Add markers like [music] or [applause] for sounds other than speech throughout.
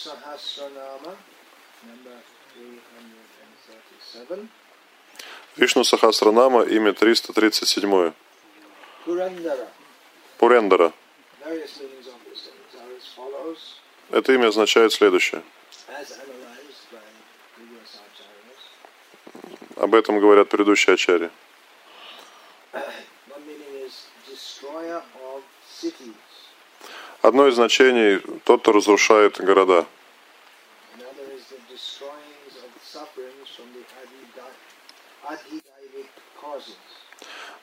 Sahasranama, number 337. Вишну Сахасранама, имя 337. Purandara. Пурендара. Это имя означает следующее. Об этом говорят предыдущие ачари. One meaning is destroyer of cities. Одно из значений – тот, кто разрушает города.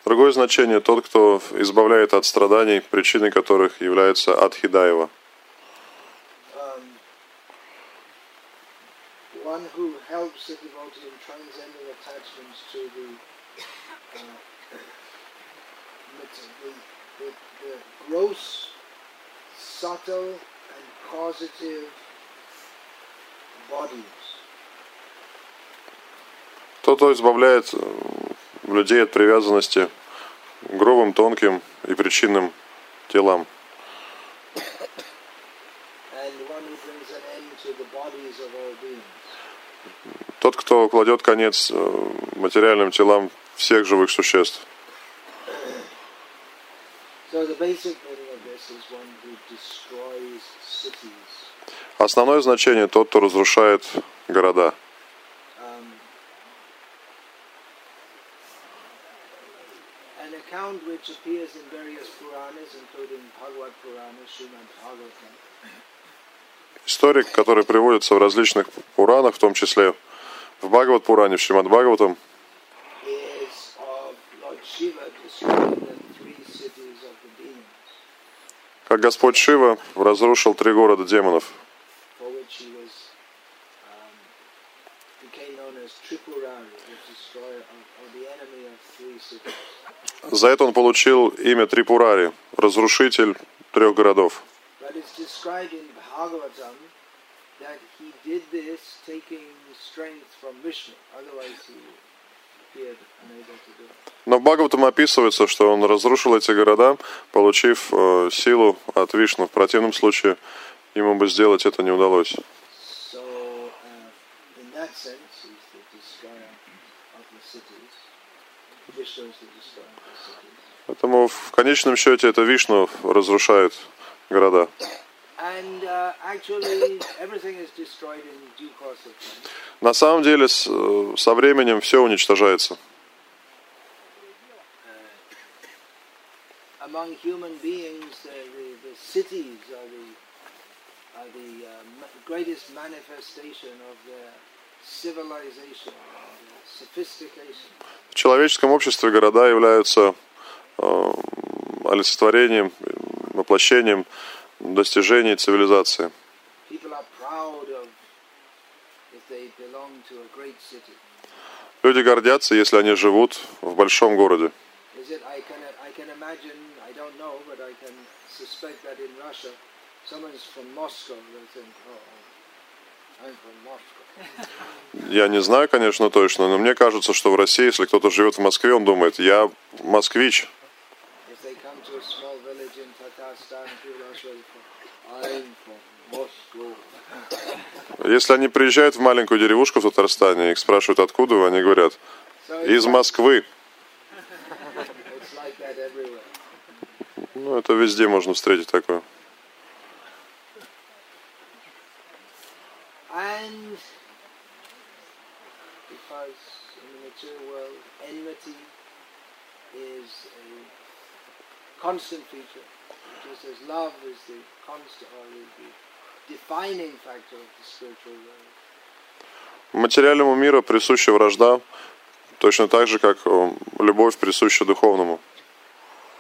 Другое значение – тот, кто избавляет от страданий, причиной которых является Адхидаева. Um, uh, gross, subtle, and causative bodies. Тот, кто избавляет э, людей от привязанности к грубым, тонким и причинным телам. Тот, кто кладет конец э, материальным телам всех живых существ. So the basic meaning of this is one who destroys cities. Основное значение – тот, кто разрушает города. Bhagavatam, История, которая приводится в различных Пуранах, в том числе в Бхагават Пуране, в Шримад Бхагаватам, как Господь Шива разрушил три города демонов, for which he was um, became known as Tripurari, the destroyer of, or the enemy of three cities. За это он получил имя Трипурари, разрушитель трех городов. Но в Бхагаватам описывается, что он разрушил эти города, получив э, силу от Вишну. В противном случае ему бы сделать это не удалось. So, uh, in that sense, he's the destroyer of the cities. Vishnu is the destroyer of the cities. Поэтому в конечном счете это Вишну разрушает города. Uh. На самом деле э, со временем все уничтожается. Among human beings, the, the, the cities are the, are the uh, ma- greatest manifestation of their В человеческом обществе города являются э, олицетворением, э, воплощением достижений цивилизации. Люди гордятся, если они живут в большом городе. Someone's from Moscow. They think, oh. Я не знаю, конечно, точно, но мне кажется, что в России, если кто-то живет в Москве, он думает, я москвич. Если они приезжают в маленькую деревушку в Татарстане, их спрашивают, откуда вы, они говорят, из Москвы. Ну, это везде можно встретить такое. And because in the material world, enmity is a constant feature, just as love is the constant or the, defining factor of the spiritual world. Материальному миру присуща вражда, точно так же, как э, любовь присуща духовному.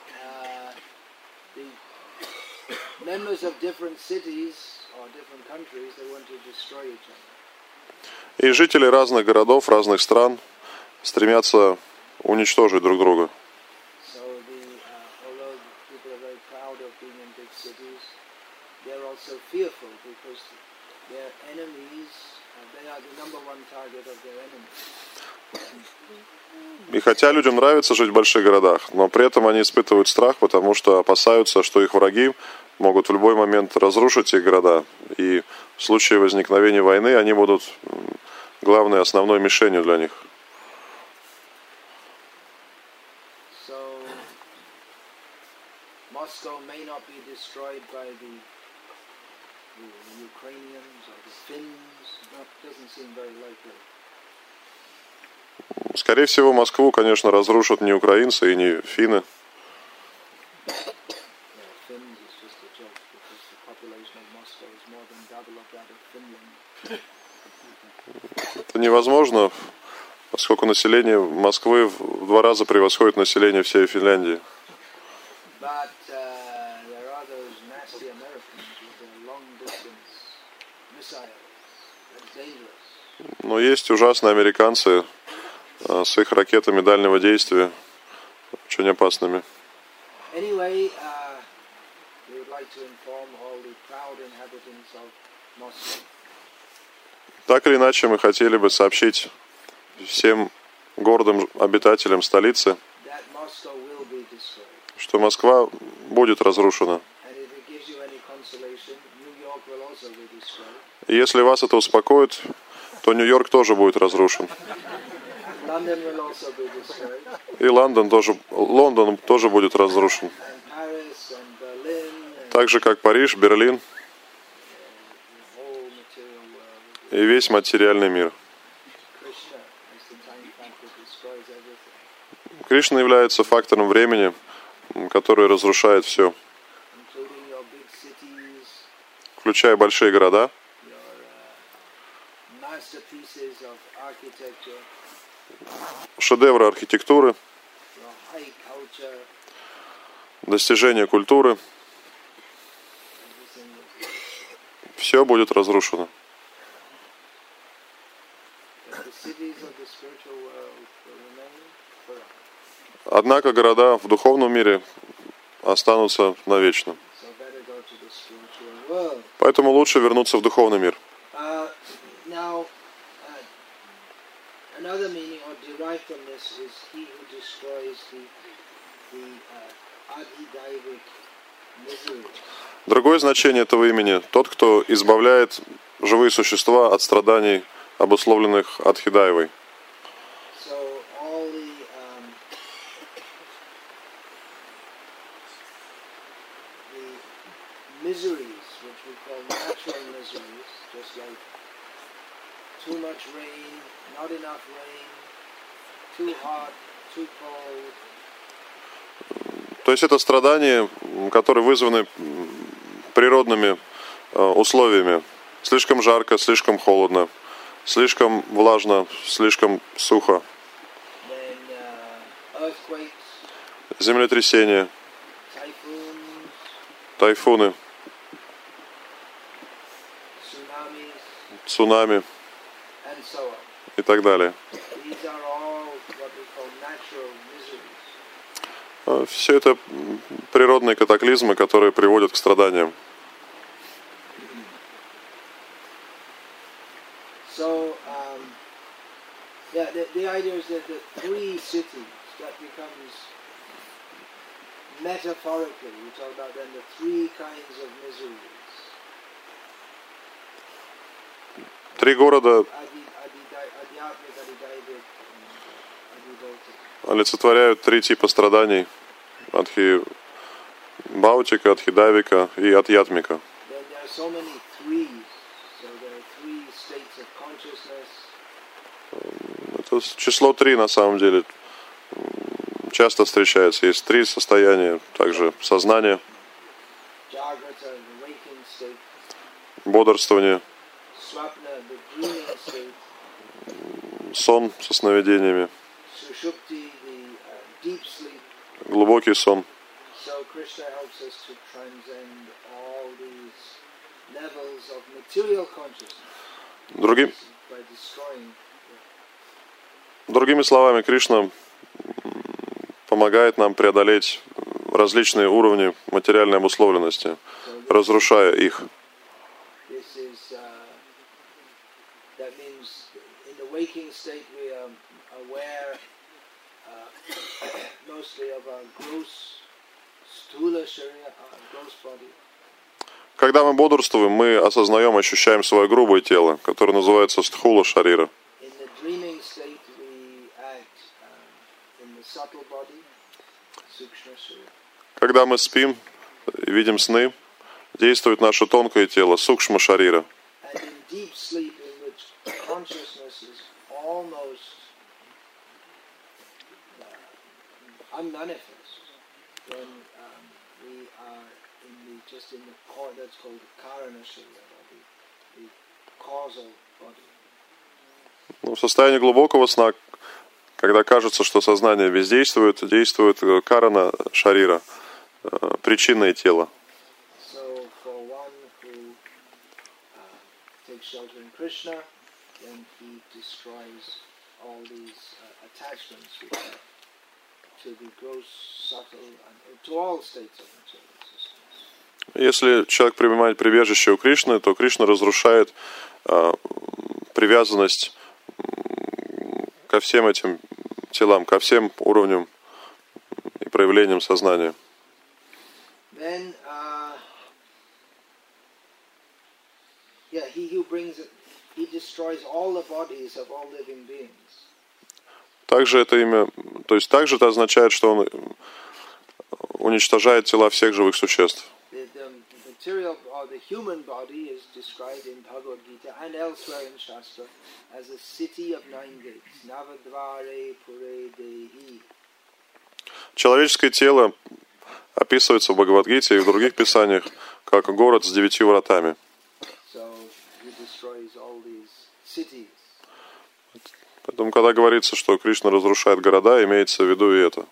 Uh. И жители разных городов, разных стран стремятся уничтожить друг друга. So the, uh, although people are very proud of being in big cities, they're also fearful because their enemies, uh, they are the number one target of their enemies. И хотя людям нравится жить в больших городах, но при этом они испытывают страх, потому что опасаются, что их враги могут в любой момент разрушить их города. И в случае возникновения войны они будут главной, основной мишенью для них. Ukrainians or the Finns. That doesn't seem very likely. Скорее всего, Москву, конечно, разрушат не украинцы и не финны. Это невозможно, поскольку население Москвы в два раза превосходит население всей Финляндии. But uh. Но есть ужасные американцы а, с их ракетами дальнего действия, очень опасными. Anyway, uh, we would like to inform all the proud inhabitants of Moscow Так или иначе, мы хотели бы сообщить всем гордым обитателям столицы, что Москва будет разрушена. И если вас это успокоит, то Нью-Йорк тоже будет разрушен. И Лондон тоже, Лондон тоже будет разрушен. Так же, как Париж, Берлин. и весь материальный мир. Кришна является фактором времени, который разрушает все, включая большие города, uh, шедевры архитектуры, достижения культуры. Все будет разрушено. Однако города в духовном мире останутся навечно. Поэтому лучше вернуться в духовный мир. Uh, now, uh, another meaning this is he who destroys the the uh, adhidaivic. Другое значение этого имени – тот, кто избавляет живые существа от страданий, обусловленных um, just like too much rain, not enough rain, То есть это страдания, которые вызваны природными э, условиями. Слишком жарко, слишком холодно, слишком влажно, слишком сухо. Землетрясения, тайфуны, цунами. И так далее. Все это природные катаклизмы, которые приводят к страданиям. So, um, yeah, the, the idea is that the three cities, that becomes metaphorically, we talk about then the three kinds of miseries. Три города олицетворяют три типа страданий. Адхи Баутика, Адхидавика и Атьятмика. Consciousness. Это число три на самом деле часто встречается. Есть три состояния, также сознание, бодрствование, сон со сновидениями, Sushupti, the uh, deep sleep. глубокий сон. So Krishna helps us to transcend all these levels of material consciousness Другим, другими словами, Кришна помогает нам преодолеть различные уровни материальной обусловленности, разрушая их. [coughs] Когда мы бодрствуем, мы осознаем, ощущаем свое грубое тело, которое называется стхула шарира. Sharira. Когда мы спим видим сны, действует наше тонкое тело, сукшма шарира. And in deep sleep in which consciousness is almost uh, unmanifest, when um, we are in the just in the core that's called the karana sharira, or the, the causal body. Ну, в состоянии глубокого сна, когда кажется, что сознание бездействует, действует э, карана шарира, э, причинное тело. So for one who uh, takes shelter in Krishna, then he destroys all these uh, attachments which are Если человек принимает прибежище у Кришны, то Кришна разрушает э, привязанность ко всем этим телам, ко всем уровням и проявлениям сознания. Then, uh, yeah, he who brings he destroys all the bodies of all living beings. Также это имя, то есть также это означает, что он уничтожает тела всех живых существ. Человеческое тело описывается в Бхагавадгите и в других писаниях как город с девятью вратами. So he destroys all these cities. Поэтому, когда говорится, что Кришна разрушает города, имеется в виду и это.